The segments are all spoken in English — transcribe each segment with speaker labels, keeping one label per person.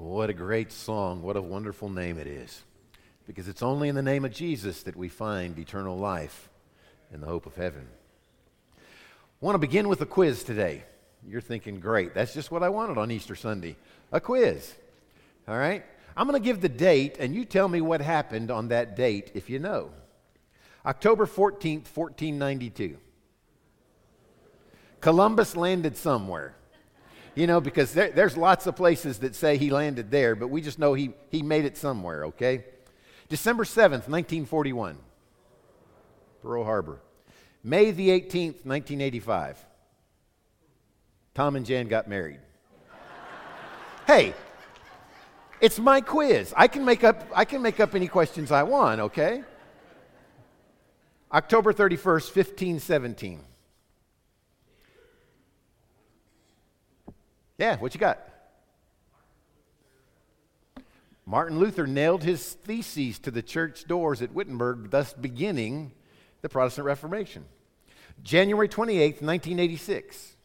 Speaker 1: What a great song. What a wonderful name it is. Because it's only in the name of Jesus that we find eternal life and the hope of heaven. I want to begin with a quiz today. You're thinking, great, that's just what I wanted on Easter Sunday a quiz. All right? I'm going to give the date, and you tell me what happened on that date if you know. October 14th, 1492. Columbus landed somewhere. You know, because there, there's lots of places that say he landed there, but we just know he, he made it somewhere, okay? December 7th, 1941, Pearl Harbor. May the 18th, 1985, Tom and Jan got married. hey, it's my quiz. I can make up, I can make up any questions I want, okay? October 31st, 1517. Yeah, what you got? Martin Luther nailed his theses to the church doors at Wittenberg, thus beginning the Protestant Reformation. January 28th, 1986,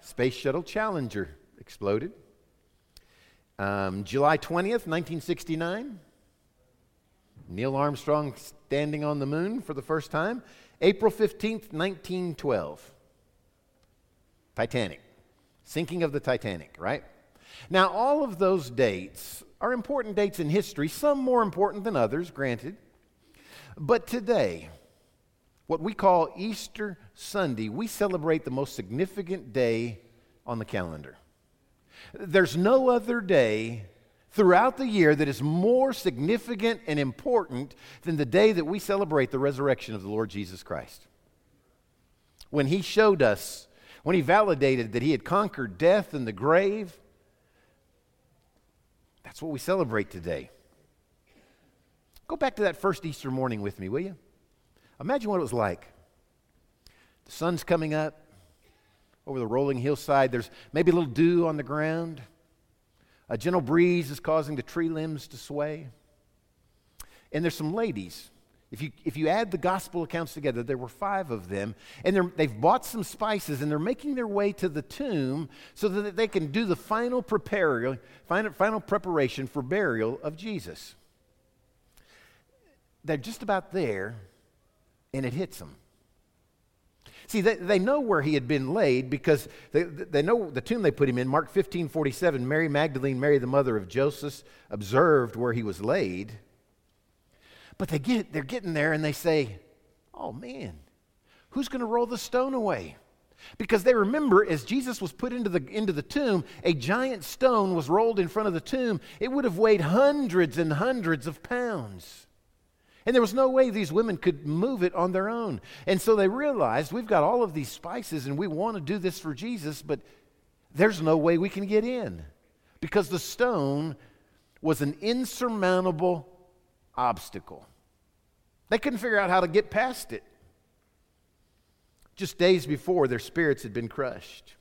Speaker 1: Space Shuttle Challenger exploded. Um, July 20th, 1969, Neil Armstrong standing on the moon for the first time. April 15th, 1912, Titanic. Sinking of the Titanic, right? Now, all of those dates are important dates in history, some more important than others, granted. But today, what we call Easter Sunday, we celebrate the most significant day on the calendar. There's no other day throughout the year that is more significant and important than the day that we celebrate the resurrection of the Lord Jesus Christ. When He showed us when he validated that he had conquered death and the grave. That's what we celebrate today. Go back to that first Easter morning with me, will you? Imagine what it was like. The sun's coming up over the rolling hillside. There's maybe a little dew on the ground. A gentle breeze is causing the tree limbs to sway. And there's some ladies if you, if you add the gospel accounts together, there were five of them, and they've bought some spices and they're making their way to the tomb so that they can do the final, final, final preparation for burial of Jesus. They're just about there, and it hits them. See, they, they know where he had been laid because they, they know the tomb they put him in. Mark 15 47, Mary Magdalene, Mary the mother of Joseph, observed where he was laid. But they get, they're getting there and they say, oh man, who's going to roll the stone away? Because they remember as Jesus was put into the, into the tomb, a giant stone was rolled in front of the tomb. It would have weighed hundreds and hundreds of pounds. And there was no way these women could move it on their own. And so they realized we've got all of these spices and we want to do this for Jesus, but there's no way we can get in because the stone was an insurmountable obstacle. They couldn't figure out how to get past it. Just days before, their spirits had been crushed.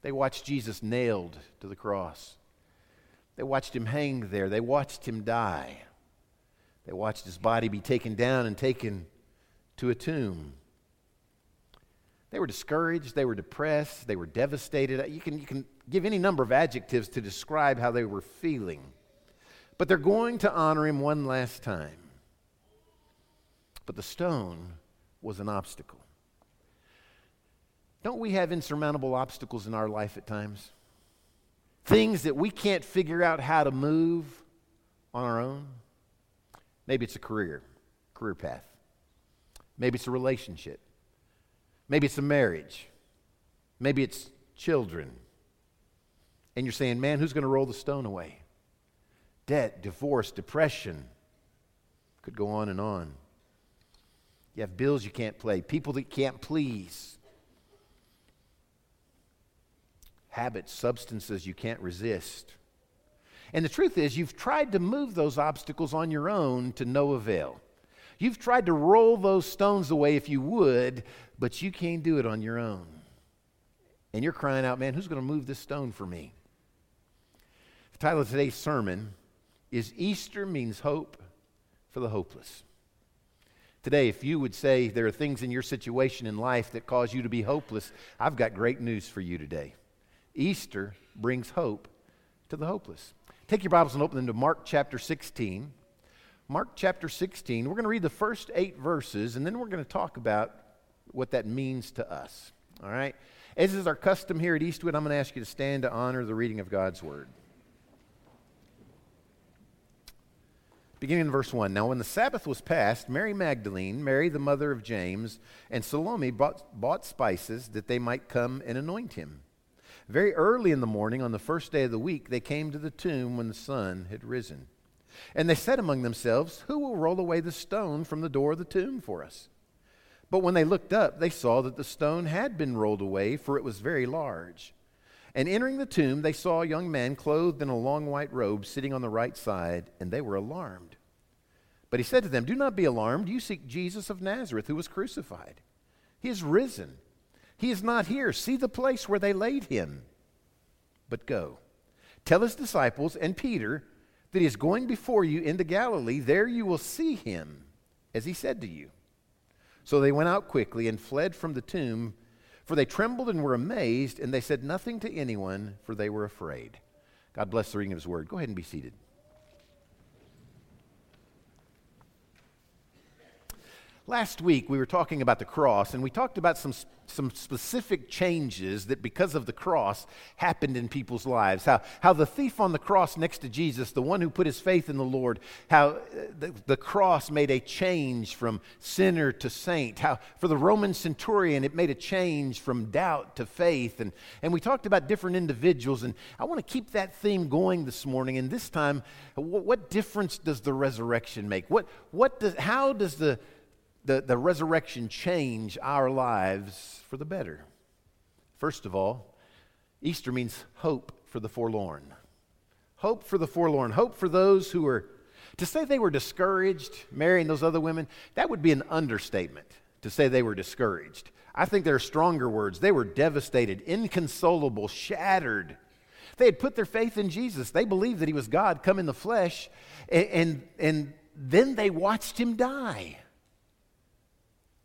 Speaker 1: They watched Jesus nailed to the cross. They watched him hang there. They watched him die. They watched his body be taken down and taken to a tomb. They were discouraged. They were depressed. They were devastated. You can, you can give any number of adjectives to describe how they were feeling. But they're going to honor him one last time. But the stone was an obstacle. Don't we have insurmountable obstacles in our life at times? Things that we can't figure out how to move on our own? Maybe it's a career, career path. Maybe it's a relationship. Maybe it's a marriage. Maybe it's children. And you're saying, man, who's going to roll the stone away? debt, divorce, depression. Could go on and on. You have bills you can't pay, people that can't please, habits, substances you can't resist. And the truth is, you've tried to move those obstacles on your own to no avail. You've tried to roll those stones away if you would, but you can't do it on your own. And you're crying out, man, who's going to move this stone for me? The title of today's sermon is Easter means hope for the hopeless. Today, if you would say there are things in your situation in life that cause you to be hopeless, I've got great news for you today. Easter brings hope to the hopeless. Take your Bibles and open them to Mark chapter 16. Mark chapter 16. We're going to read the first eight verses, and then we're going to talk about what that means to us. All right? As is our custom here at Eastwood, I'm going to ask you to stand to honor the reading of God's Word. Beginning in verse 1. Now, when the Sabbath was past, Mary Magdalene, Mary the mother of James, and Salome bought, bought spices that they might come and anoint him. Very early in the morning, on the first day of the week, they came to the tomb when the sun had risen. And they said among themselves, Who will roll away the stone from the door of the tomb for us? But when they looked up, they saw that the stone had been rolled away, for it was very large. And entering the tomb, they saw a young man clothed in a long white robe sitting on the right side, and they were alarmed. But he said to them, Do not be alarmed. You seek Jesus of Nazareth, who was crucified. He is risen. He is not here. See the place where they laid him. But go. Tell his disciples and Peter that he is going before you into Galilee. There you will see him, as he said to you. So they went out quickly and fled from the tomb, for they trembled and were amazed, and they said nothing to anyone, for they were afraid. God bless the reading of his word. Go ahead and be seated. Last week, we were talking about the cross, and we talked about some, some specific changes that, because of the cross, happened in people's lives. How, how the thief on the cross next to Jesus, the one who put his faith in the Lord, how uh, the, the cross made a change from sinner to saint. How, for the Roman centurion, it made a change from doubt to faith. And, and we talked about different individuals, and I want to keep that theme going this morning. And this time, what, what difference does the resurrection make? What, what does, how does the the, the resurrection change our lives for the better? First of all, Easter means hope for the forlorn. Hope for the forlorn. Hope for those who are, to say they were discouraged marrying those other women, that would be an understatement to say they were discouraged. I think there are stronger words. They were devastated, inconsolable, shattered. They had put their faith in Jesus. They believed that he was God come in the flesh, and, and, and then they watched him die.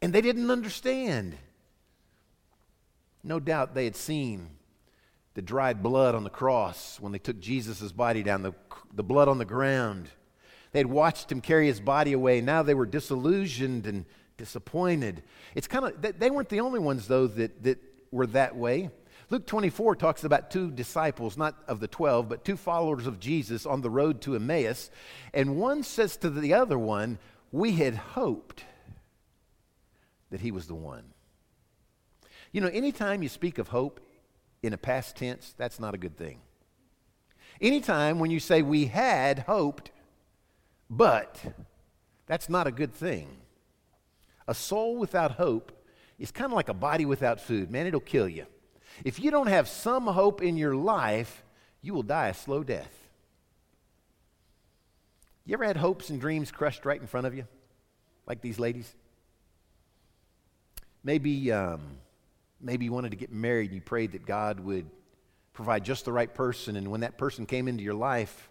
Speaker 1: And they didn't understand. No doubt they had seen the dried blood on the cross when they took Jesus' body down, the, the blood on the ground. They had watched him carry his body away. Now they were disillusioned and disappointed. It's kind of, they weren't the only ones, though, that, that were that way. Luke 24 talks about two disciples, not of the 12, but two followers of Jesus on the road to Emmaus. And one says to the other one, We had hoped that he was the one. You know, anytime you speak of hope in a past tense, that's not a good thing. Anytime when you say we had hoped, but that's not a good thing. A soul without hope is kind of like a body without food. Man, it'll kill you. If you don't have some hope in your life, you will die a slow death. You ever had hopes and dreams crushed right in front of you? Like these ladies? Maybe, um, maybe you wanted to get married and you prayed that God would provide just the right person, and when that person came into your life,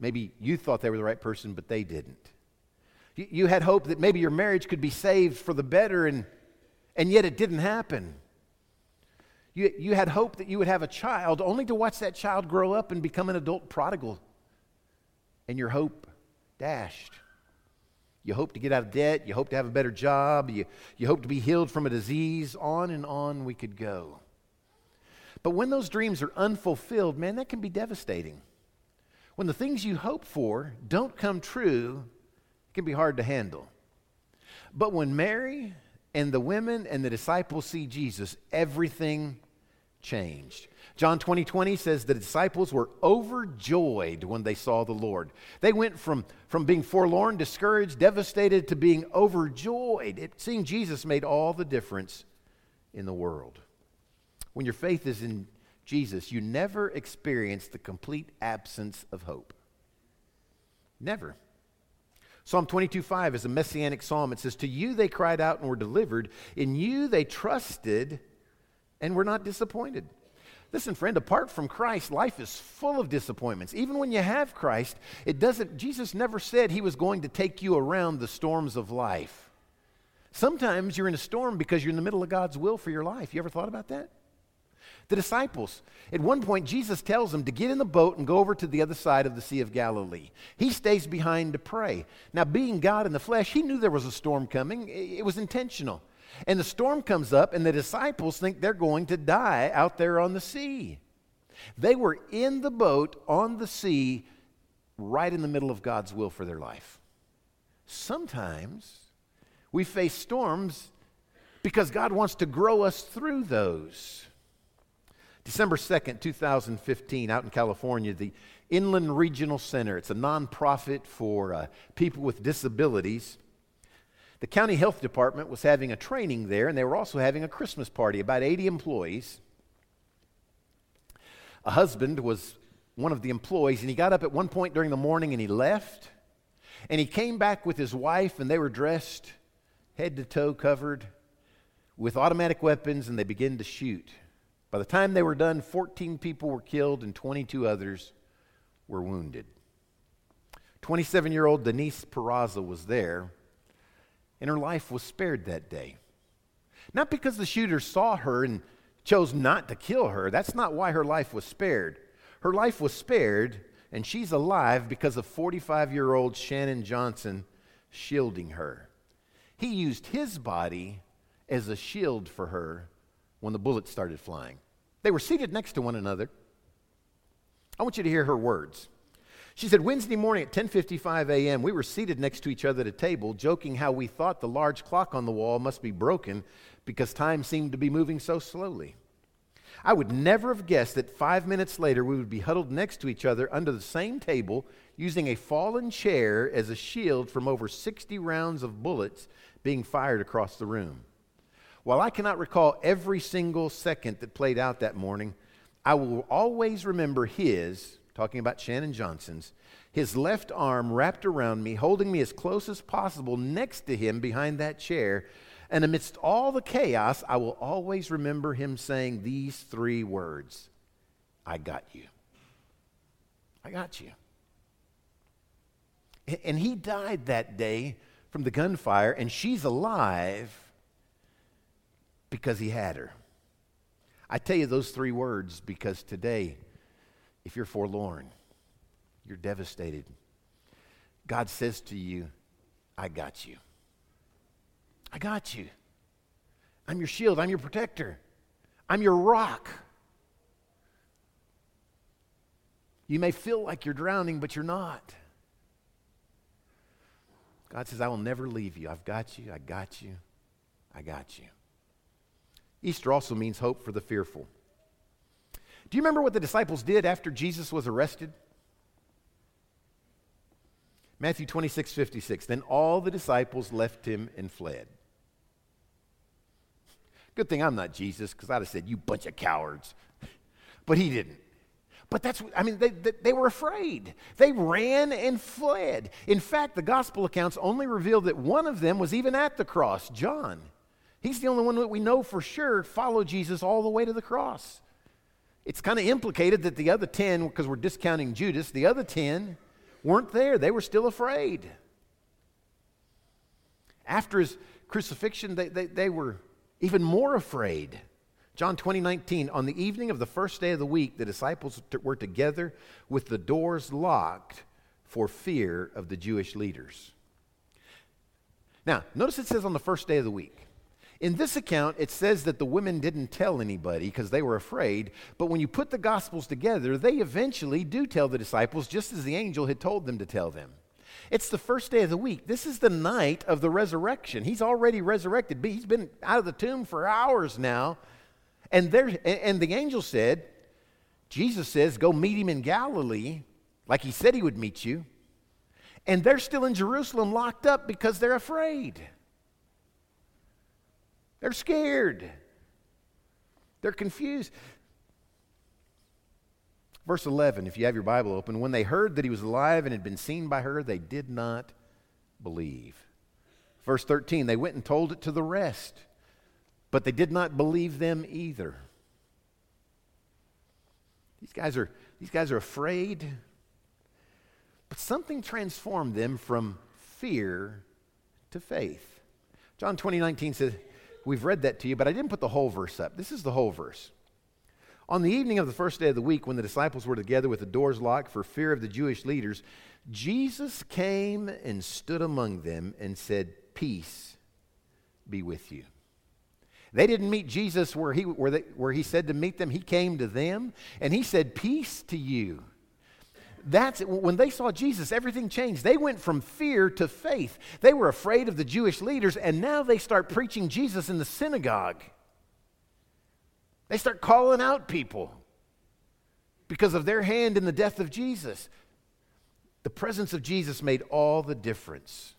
Speaker 1: maybe you thought they were the right person, but they didn't. You, you had hope that maybe your marriage could be saved for the better, and, and yet it didn't happen. You, you had hope that you would have a child, only to watch that child grow up and become an adult prodigal, and your hope dashed. You hope to get out of debt. You hope to have a better job. You, you hope to be healed from a disease. On and on we could go. But when those dreams are unfulfilled, man, that can be devastating. When the things you hope for don't come true, it can be hard to handle. But when Mary and the women and the disciples see Jesus, everything changed. John 20 20 says the disciples were overjoyed when they saw the Lord. They went from, from being forlorn, discouraged, devastated to being overjoyed. It, seeing Jesus made all the difference in the world. When your faith is in Jesus, you never experience the complete absence of hope. Never. Psalm 22 5 is a messianic psalm. It says, To you they cried out and were delivered. In you they trusted and we're not disappointed. Listen, friend, apart from Christ, life is full of disappointments. Even when you have Christ, it doesn't, Jesus never said he was going to take you around the storms of life. Sometimes you're in a storm because you're in the middle of God's will for your life. You ever thought about that? The disciples, at one point, Jesus tells them to get in the boat and go over to the other side of the Sea of Galilee. He stays behind to pray. Now, being God in the flesh, he knew there was a storm coming, it was intentional. And the storm comes up, and the disciples think they're going to die out there on the sea. They were in the boat on the sea, right in the middle of God's will for their life. Sometimes we face storms because God wants to grow us through those. December 2nd, 2015, out in California, the Inland Regional Center, it's a nonprofit for uh, people with disabilities. The county health department was having a training there, and they were also having a Christmas party, about 80 employees. A husband was one of the employees, and he got up at one point during the morning and he left. And he came back with his wife, and they were dressed head to toe covered with automatic weapons, and they began to shoot. By the time they were done, 14 people were killed and 22 others were wounded. 27 year old Denise Peraza was there, and her life was spared that day. Not because the shooter saw her and chose not to kill her, that's not why her life was spared. Her life was spared, and she's alive because of 45 year old Shannon Johnson shielding her. He used his body as a shield for her when the bullets started flying. They were seated next to one another. I want you to hear her words. She said, Wednesday morning at 10:55 a.m., we were seated next to each other at a table, joking how we thought the large clock on the wall must be broken because time seemed to be moving so slowly. I would never have guessed that five minutes later we would be huddled next to each other under the same table, using a fallen chair as a shield from over 60 rounds of bullets being fired across the room. While I cannot recall every single second that played out that morning, I will always remember his, talking about Shannon Johnson's, his left arm wrapped around me, holding me as close as possible next to him behind that chair. And amidst all the chaos, I will always remember him saying these three words I got you. I got you. And he died that day from the gunfire, and she's alive because he had her. I tell you those three words because today, if you're forlorn, you're devastated, God says to you, I got you. I got you. I'm your shield. I'm your protector. I'm your rock. You may feel like you're drowning, but you're not. God says, I will never leave you. I've got you. I got you. I got you. Easter also means hope for the fearful. Do you remember what the disciples did after Jesus was arrested? Matthew 26, 56. Then all the disciples left him and fled. Good thing I'm not Jesus, because I'd have said, You bunch of cowards. But he didn't. But that's, I mean, they, they, they, were afraid. They ran and fled. In fact, the gospel accounts only reveal that one of them was even at the cross, John. He's the only one that we know for sure followed Jesus all the way to the cross. It's kind of implicated that the other 10, because we're discounting Judas, the other 10 weren't there. They were still afraid. After his crucifixion, they, they, they were even more afraid. John 20, 19, on the evening of the first day of the week, the disciples were together with the doors locked for fear of the Jewish leaders. Now, notice it says on the first day of the week. In this account, it says that the women didn't tell anybody because they were afraid, but when you put the Gospels together, they eventually do tell the disciples just as the angel had told them to tell them. It's the first day of the week. This is the night of the resurrection. He's already resurrected. He's been out of the tomb for hours now. And, there, and the angel said, Jesus says, go meet him in Galilee, like he said he would meet you. And they're still in Jerusalem locked up because they're afraid. They're scared. They're confused. Verse 11, if you have your Bible open, when they heard that he was alive and had been seen by her, they did not believe. Verse 13, they went and told it to the rest, but they did not believe them either. These guys are, these guys are afraid, but something transformed them from fear to faith. John 20, 19 says, We've read that to you, but I didn't put the whole verse up. This is the whole verse. On the evening of the first day of the week, when the disciples were together with the doors locked for fear of the Jewish leaders, Jesus came and stood among them and said, Peace be with you. They didn't meet Jesus where he, where, they, where he said to meet them. He came to them and he said, Peace to you. That's when they saw Jesus, everything changed. They went from fear to faith. They were afraid of the Jewish leaders, and now they start preaching Jesus in the synagogue. They start calling out people because of their hand in the death of Jesus. The presence of Jesus made all the difference.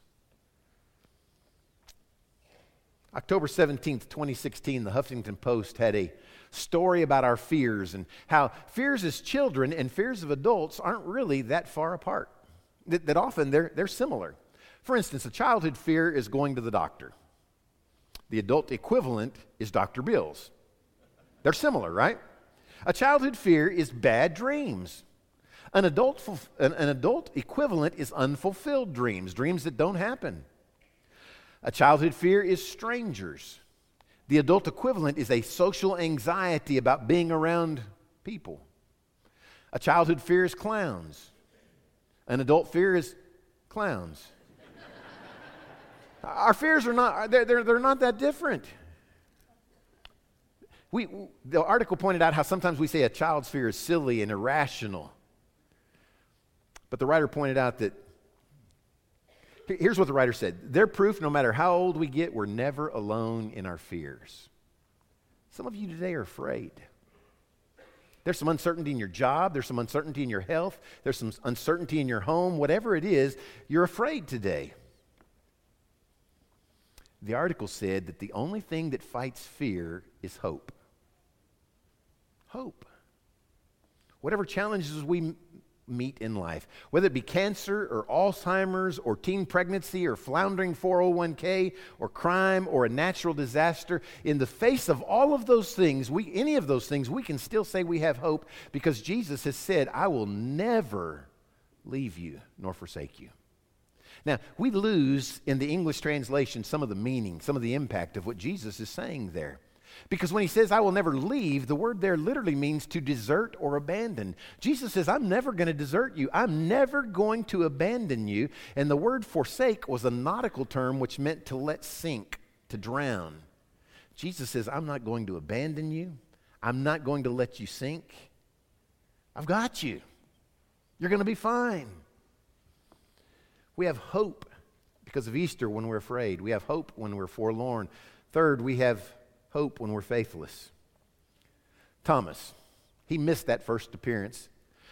Speaker 1: October 17th, 2016, the Huffington Post had a story about our fears and how fears as children and fears of adults aren't really that far apart, that, that often they're, they're similar. For instance, a childhood fear is going to the doctor, the adult equivalent is Dr. Bill's. They're similar, right? A childhood fear is bad dreams. An adult, an, an adult equivalent is unfulfilled dreams, dreams that don't happen. A childhood fear is strangers. The adult equivalent is a social anxiety about being around people. A childhood fear is clowns. An adult fear is clowns. Our fears are not, they're, they're, they're not that different. We, the article pointed out how sometimes we say a child's fear is silly and irrational. But the writer pointed out that Here's what the writer said Their proof, no matter how old we get, we're never alone in our fears. Some of you today are afraid. There's some uncertainty in your job, there's some uncertainty in your health, there's some uncertainty in your home, whatever it is, you're afraid today. The article said that the only thing that fights fear is hope. Hope. Whatever challenges we meet in life, whether it be cancer or Alzheimer's or teen pregnancy or floundering 401k or crime or a natural disaster. In the face of all of those things, we, any of those things, we can still say we have hope because Jesus has said, I will never leave you nor forsake you. Now, we lose in the English translation some of the meaning, some of the impact of what Jesus is saying there. Because when he says, I will never leave, the word there literally means to desert or abandon. Jesus says, I'm never going to desert you. I'm never going to abandon you. And the word forsake was a nautical term which meant to let sink, to drown. Jesus says, I'm not going to abandon you. I'm not going to let you sink. I've got you. You're going to be fine. We have hope because of Easter when we're afraid. We have hope when we're forlorn. Third, we have hope when we're faithless. Thomas, he missed that first appearance.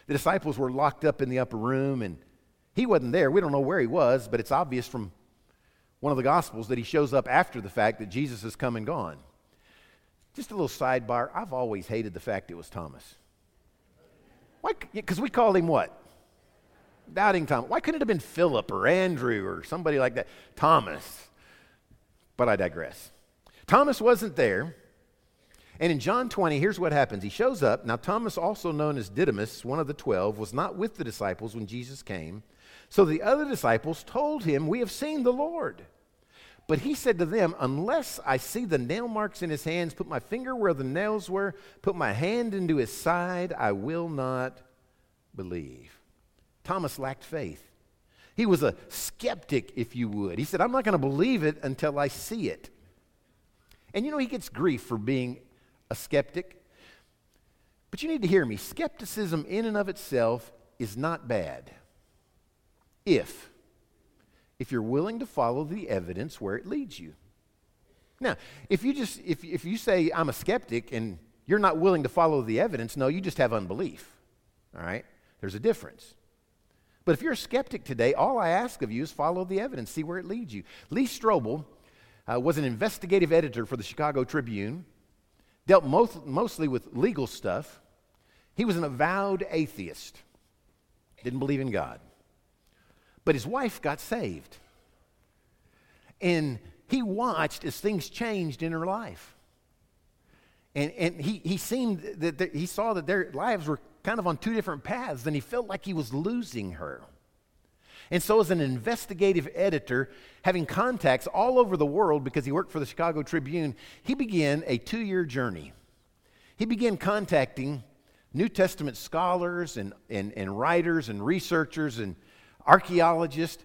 Speaker 1: The disciples were locked up in the upper room, and he wasn't there. We don't know where he was, but it's obvious from one of the Gospels that he shows up after the fact that Jesus has come and gone. Just a little sidebar I've always hated the fact it was Thomas. Why? Because we called him what? Doubting Thomas. Why couldn't it have been Philip or Andrew or somebody like that? Thomas. But I digress. Thomas wasn't there. And in John 20, here's what happens. He shows up. Now, Thomas, also known as Didymus, one of the twelve, was not with the disciples when Jesus came. So the other disciples told him, We have seen the Lord. But he said to them, Unless I see the nail marks in his hands, put my finger where the nails were, put my hand into his side, I will not believe. Thomas lacked faith. He was a skeptic, if you would. He said, I'm not going to believe it until I see it. And you know, he gets grief for being a skeptic. But you need to hear me. Skepticism, in and of itself, is not bad. If, if you're willing to follow the evidence where it leads you. Now, if you just if, if you say I'm a skeptic and you're not willing to follow the evidence, no, you just have unbelief. All right? There's a difference. But if you're a skeptic today, all I ask of you is follow the evidence, see where it leads you. Lee Strobel uh, was an investigative editor for the Chicago Tribune, dealt most, mostly with legal stuff. He was an avowed atheist, didn't believe in God. But his wife got saved. And he watched as things changed in her life. And, and he, he seemed that he saw that their lives were kind of on two different paths, and he felt like he was losing her. And so, as an investigative editor, having contacts all over the world because he worked for the Chicago Tribune, he began a two year journey. he began contacting New Testament scholars and, and, and writers and researchers and archaeologists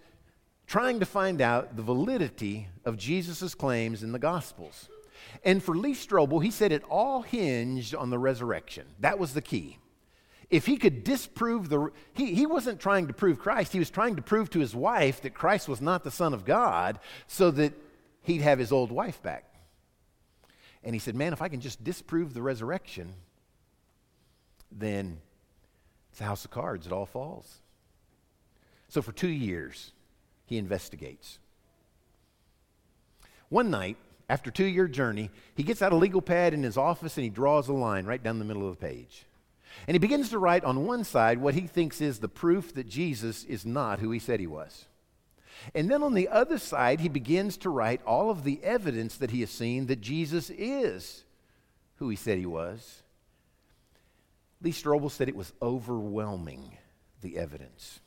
Speaker 1: trying to find out the validity of Jesus' claims in the Gospels. And for Lee Strobel, he said it all hinged on the resurrection. That was the key. If he could disprove the, he, he wasn't trying to prove Christ, he was trying to prove to his wife that Christ was not the Son of God so that he'd have his old wife back. And he said, Man, if I can just disprove the resurrection, then it's a house of cards. It all falls. So for two years, he investigates. One night, after two year journey, he gets out a legal pad in his office and he draws a line right down the middle of the page. And he begins to write on one side what he thinks is the proof that Jesus is not who he said he was. And then on the other side, he begins to write all of the evidence that he has seen that Jesus is who he said he was. Lee Strobel said it was overwhelming, the evidence.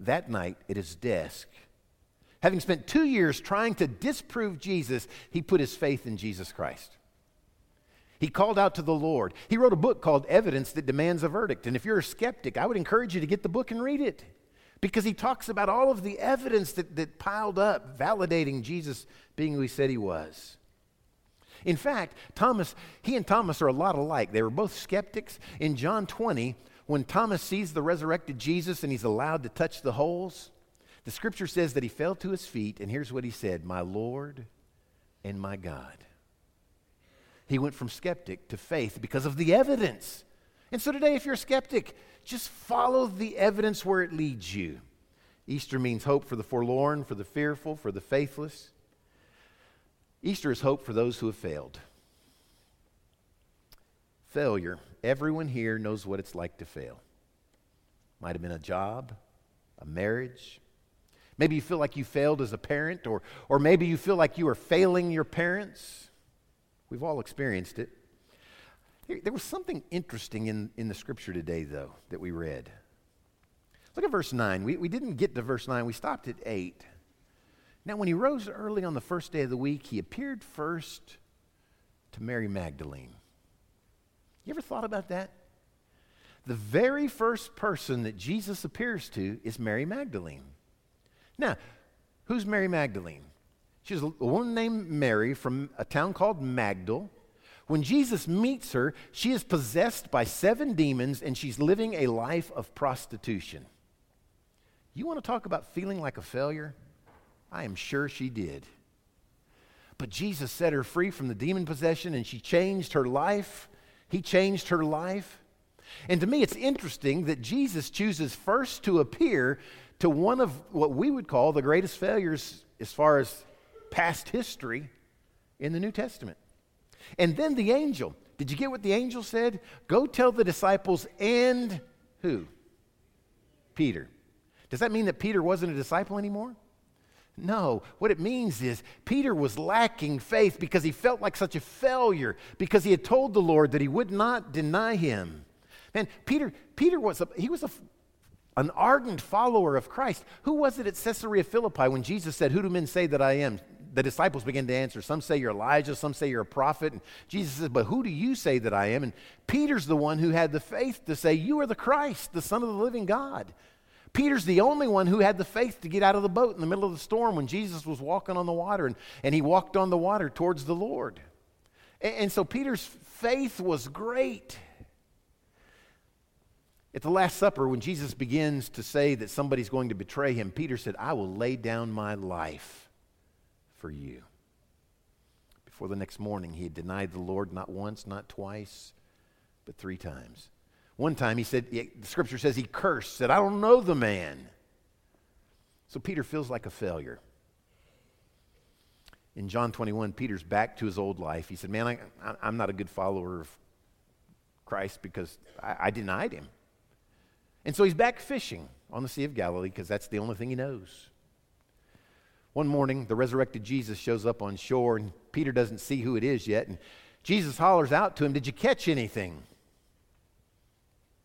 Speaker 1: That night at his desk, having spent two years trying to disprove Jesus, he put his faith in Jesus Christ. He called out to the Lord. He wrote a book called Evidence That Demands a Verdict. And if you're a skeptic, I would encourage you to get the book and read it because he talks about all of the evidence that, that piled up, validating Jesus being who he said he was. In fact, Thomas, he and Thomas are a lot alike. They were both skeptics. In John 20, when Thomas sees the resurrected Jesus and he's allowed to touch the holes, the scripture says that he fell to his feet, and here's what he said My Lord and my God. He went from skeptic to faith because of the evidence. And so today, if you're a skeptic, just follow the evidence where it leads you. Easter means hope for the forlorn, for the fearful, for the faithless. Easter is hope for those who have failed. Failure. Everyone here knows what it's like to fail. Might have been a job, a marriage. Maybe you feel like you failed as a parent, or, or maybe you feel like you are failing your parents. We've all experienced it. There was something interesting in, in the scripture today, though, that we read. Look at verse 9. We, we didn't get to verse 9, we stopped at 8. Now, when he rose early on the first day of the week, he appeared first to Mary Magdalene. You ever thought about that? The very first person that Jesus appears to is Mary Magdalene. Now, who's Mary Magdalene? She's a woman named Mary from a town called Magdal. When Jesus meets her, she is possessed by seven demons and she's living a life of prostitution. You want to talk about feeling like a failure? I am sure she did. But Jesus set her free from the demon possession and she changed her life. He changed her life. And to me, it's interesting that Jesus chooses first to appear to one of what we would call the greatest failures as far as past history in the New Testament. And then the angel. Did you get what the angel said? Go tell the disciples and who? Peter. Does that mean that Peter wasn't a disciple anymore? No. What it means is Peter was lacking faith because he felt like such a failure, because he had told the Lord that he would not deny him. Man, Peter, Peter was a, he was a, an ardent follower of Christ. Who was it at Caesarea Philippi when Jesus said, Who do men say that I am? The disciples begin to answer. Some say you're Elijah, some say you're a prophet. And Jesus says, But who do you say that I am? And Peter's the one who had the faith to say, You are the Christ, the Son of the living God. Peter's the only one who had the faith to get out of the boat in the middle of the storm when Jesus was walking on the water, and, and he walked on the water towards the Lord. And, and so Peter's faith was great. At the Last Supper, when Jesus begins to say that somebody's going to betray him, Peter said, I will lay down my life for you. Before the next morning, he had denied the Lord not once, not twice, but three times. One time he said, the scripture says he cursed, said, I don't know the man. So Peter feels like a failure. In John 21, Peter's back to his old life. He said, Man, I, am not a good follower of Christ because I, I denied him. And so he's back fishing on the Sea of Galilee because that's the only thing he knows. One morning, the resurrected Jesus shows up on shore, and Peter doesn't see who it is yet. And Jesus hollers out to him, Did you catch anything?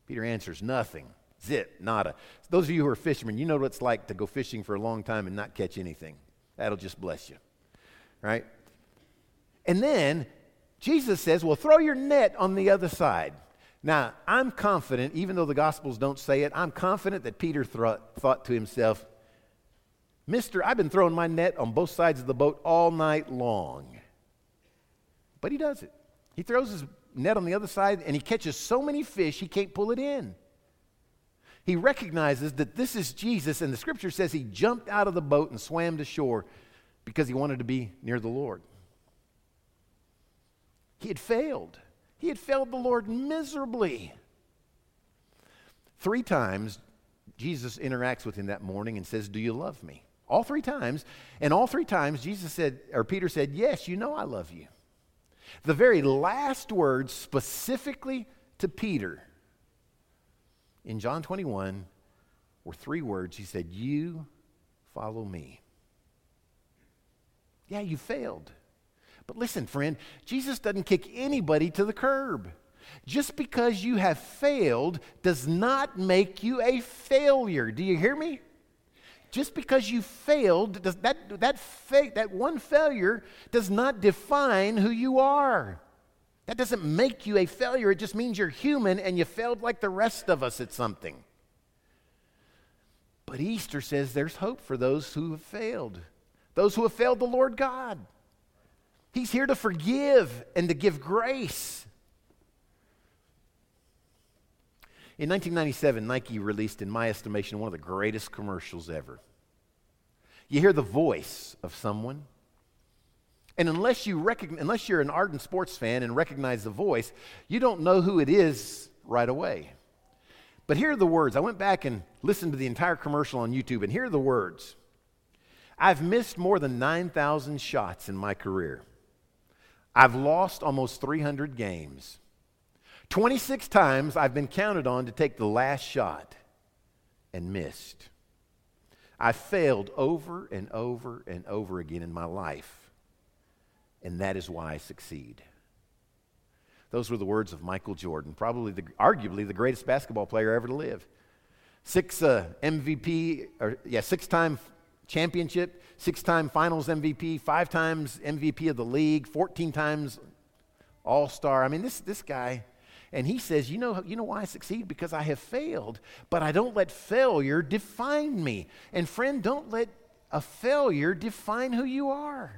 Speaker 1: Peter answers, Nothing. Zip, nada. Those of you who are fishermen, you know what it's like to go fishing for a long time and not catch anything. That'll just bless you. Right? And then Jesus says, Well, throw your net on the other side. Now, I'm confident, even though the Gospels don't say it, I'm confident that Peter thought to himself, Mister, I've been throwing my net on both sides of the boat all night long. But he does it. He throws his net on the other side and he catches so many fish he can't pull it in. He recognizes that this is Jesus, and the scripture says he jumped out of the boat and swam to shore because he wanted to be near the Lord. He had failed. He had failed the Lord miserably. Three times, Jesus interacts with him that morning and says, Do you love me? All three times. And all three times, Jesus said, or Peter said, Yes, you know I love you. The very last words specifically to Peter in John 21 were three words. He said, You follow me. Yeah, you failed. But listen, friend, Jesus doesn't kick anybody to the curb. Just because you have failed does not make you a failure. Do you hear me? Just because you failed, does that, that, fa- that one failure does not define who you are. That doesn't make you a failure. It just means you're human and you failed like the rest of us at something. But Easter says there's hope for those who have failed, those who have failed the Lord God. He's here to forgive and to give grace. In 1997, Nike released, in my estimation, one of the greatest commercials ever. You hear the voice of someone, and unless, you recognize, unless you're an ardent sports fan and recognize the voice, you don't know who it is right away. But here are the words. I went back and listened to the entire commercial on YouTube, and here are the words I've missed more than 9,000 shots in my career. I've lost almost 300 games. 26 times I've been counted on to take the last shot and missed. I failed over and over and over again in my life, and that is why I succeed. Those were the words of Michael Jordan, probably the, arguably the greatest basketball player ever to live. Six uh, MVP, or yeah, six-time championship, six time finals MVP, five times MVP of the league, 14 times all star. I mean, this, this guy, and he says, you know, you know why I succeed? Because I have failed, but I don't let failure define me. And friend, don't let a failure define who you are.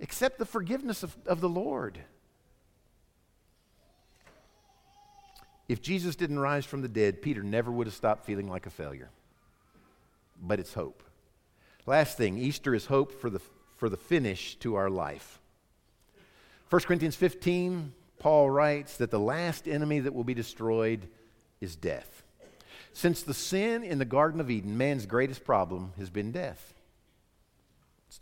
Speaker 1: Accept the forgiveness of, of the Lord. If Jesus didn't rise from the dead, Peter never would have stopped feeling like a failure but it's hope. Last thing Easter is hope for the, for the finish to our life. 1 Corinthians 15, Paul writes that the last enemy that will be destroyed is death. Since the sin in the Garden of Eden, man's greatest problem has been death.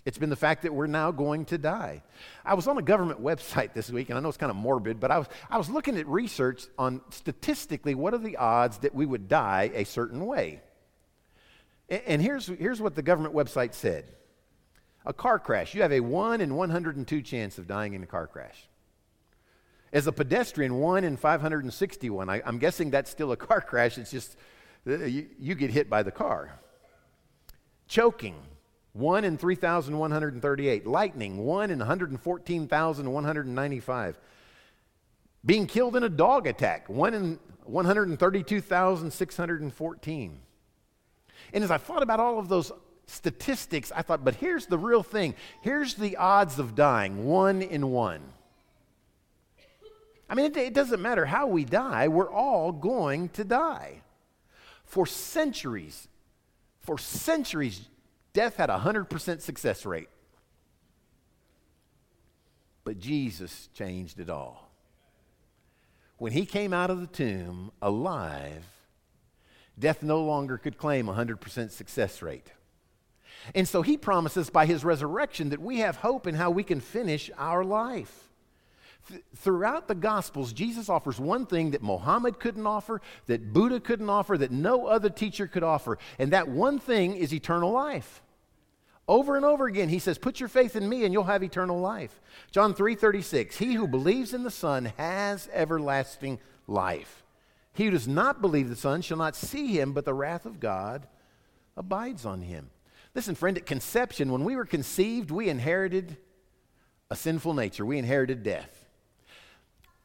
Speaker 1: It's been the fact that we're now going to die. I was on a government website this week, and I know it's kind of morbid, but I was, I was looking at research on statistically what are the odds that we would die a certain way. And here's, here's what the government website said a car crash, you have a 1 in 102 chance of dying in a car crash. As a pedestrian, 1 in 561. I, am guessing that's still a car crash, it's just uh, you, you get hit by the car. Choking, 1 in 3,138. Lightning, 1 in 114,195. Being killed in a dog attack, 1 in 132,614. And as I thought about all of those statistics, I thought, but here's the real thing. Here's the odds of dying one in one. I mean, it, it, doesn't matter how we die, we're all going to die. For centuries, for centuries, death had a 100% success rate. But Jesus changed it all. When he came out of the tomb alive, death no longer could claim a 100% success rate. And so he promises by his resurrection that we have hope in how we can finish our life. Th- throughout the Gospels, Jesus offers one thing that Mohammed couldn't offer, that Buddha couldn't offer, that no other teacher could offer, and that one thing is eternal life. Over and over again, he says, Put your faith in me and you'll have eternal life. John 3 36, He who believes in the Son has everlasting life. He who does not believe the Son shall not see him, but the wrath of God abides on him. Listen, friend, at conception, when we were conceived, we inherited a sinful nature. We inherited death.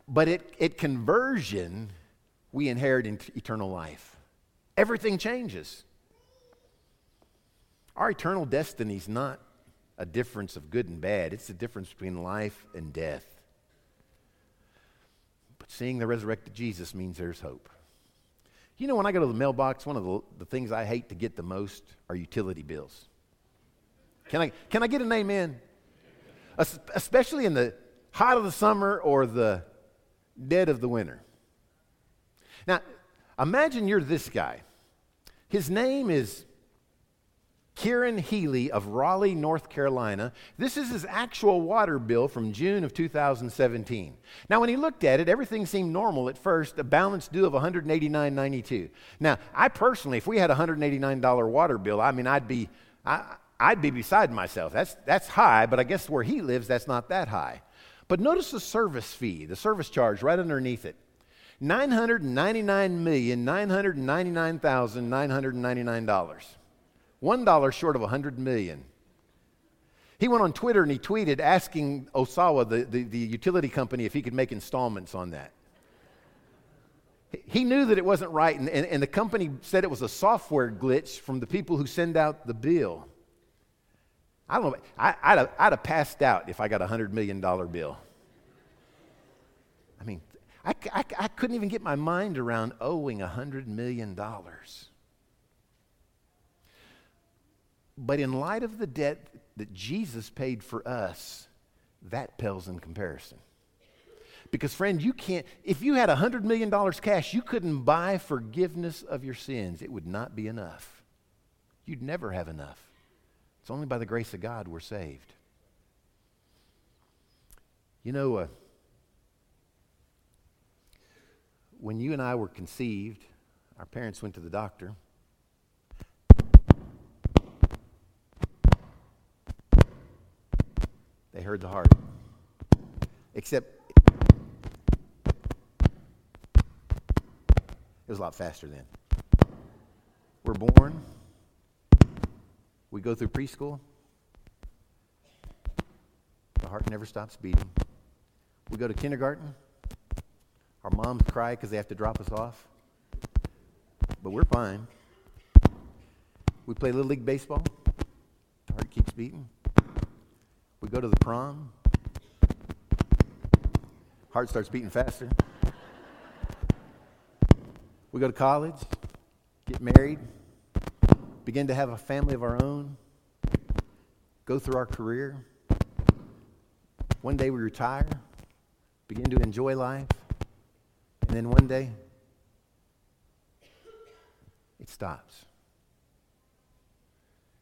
Speaker 1: But at, at conversion, we inherit eternal life. Everything changes. Our eternal destiny is not a difference of good and bad, it's the difference between life and death. But seeing the resurrected Jesus means there's hope. You know, when I go to the mailbox, one of the, the things I hate to get the most are utility bills. Can I, can I get an amen? Especially in the height of the summer or the dead of the winter. Now, imagine you're this guy. His name is Kieran Healy of Raleigh, North Carolina. This is his actual water bill from June of 2017. Now, when he looked at it, everything seemed normal at first, a balance due of $189.92. Now, I personally, if we had a $189 water bill, I mean, I'd be, I, I'd be beside myself. That's, that's high, but I guess where he lives, that's not that high. But notice the service fee, the service charge right underneath it. $999,999,999. $1 short of 100 million. He went on Twitter and he tweeted asking Osawa, the, the, the utility company, if he could make installments on that. He knew that it wasn't right, and, and, and, the company said it was a software glitch from the people who send out the bill. I don't know. I, would have, I'd have passed out if I got a $100 million bill. I mean, I, I, I couldn't even get my mind around owing $100 million. But in light of the debt that Jesus paid for us, that pales in comparison. Because, friend, you can't, if you had $100 million cash, you couldn't buy forgiveness of your sins. It would not be enough. You'd never have enough. It's only by the grace of God we're saved. You know, uh, when you and I were conceived, our parents went to the doctor. They heard the heart. Except it was a lot faster then. We're born, we go through preschool, the heart never stops beating. We go to kindergarten, our moms cry because they have to drop us off, but we're fine. We play Little League Baseball, the heart keeps beating. We go to the prom. Heart starts beating faster. We go to college, get married, begin to have a family of our own, go through our career. One day we retire, begin to enjoy life, and then one day it stops.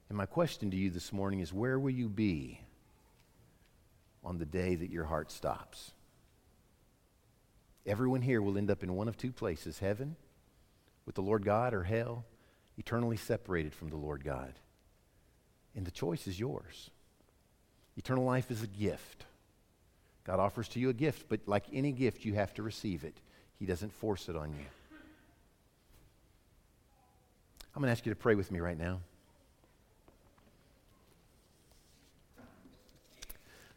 Speaker 1: And my question to you this morning is where will you be on the day that your heart stops. Everyone here will end up in one of two places heaven with the Lord God or hell, eternally separated from the Lord God. And the choice is yours. Eternal life is a gift. God offers to you a gift, but like any gift, you have to receive it. He doesn't force it on you. I'm going to ask you to pray with me right now.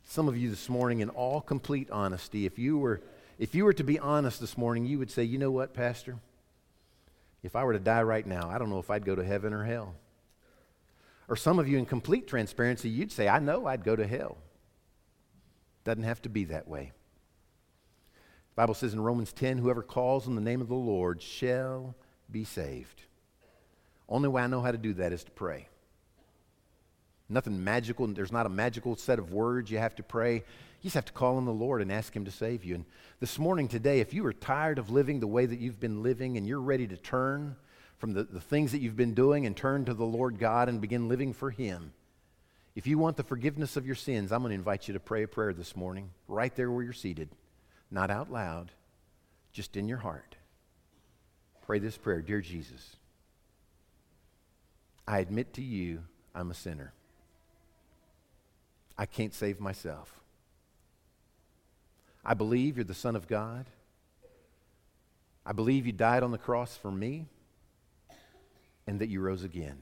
Speaker 1: Some of you this morning, in all complete honesty, if you were, if you were to be honest this morning, you would say, you know what, Pastor? If I were to die right now, I don't know if I'd go to heaven or hell. Or some of you, in complete transparency, you'd say, I know I'd go to hell. Doesn't have to be that way. The Bible says in Romans 10, whoever calls on the name of the Lord shall be saved. Only way I know how to do that is to pray. Nothing magical. There's not a magical set of words you have to pray. You just have to call on the Lord and ask Him to save you. And this morning, today, if you are tired of living the way that you've been living and you're ready to turn from the, the things that you've been doing and turn to the Lord God and begin living for Him, if you want the forgiveness of your sins, I'm going to invite you to pray a prayer this morning, right there where you're seated, not out loud, just in your heart. Pray this prayer Dear Jesus, I admit to you I'm a sinner. I can't save myself. I believe you're the Son of God. I believe you died on the cross for me and that you rose again.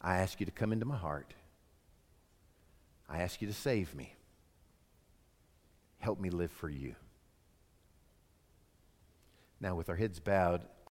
Speaker 1: I ask you to come into my heart. I ask you to save me. Help me live for you. Now, with our heads bowed,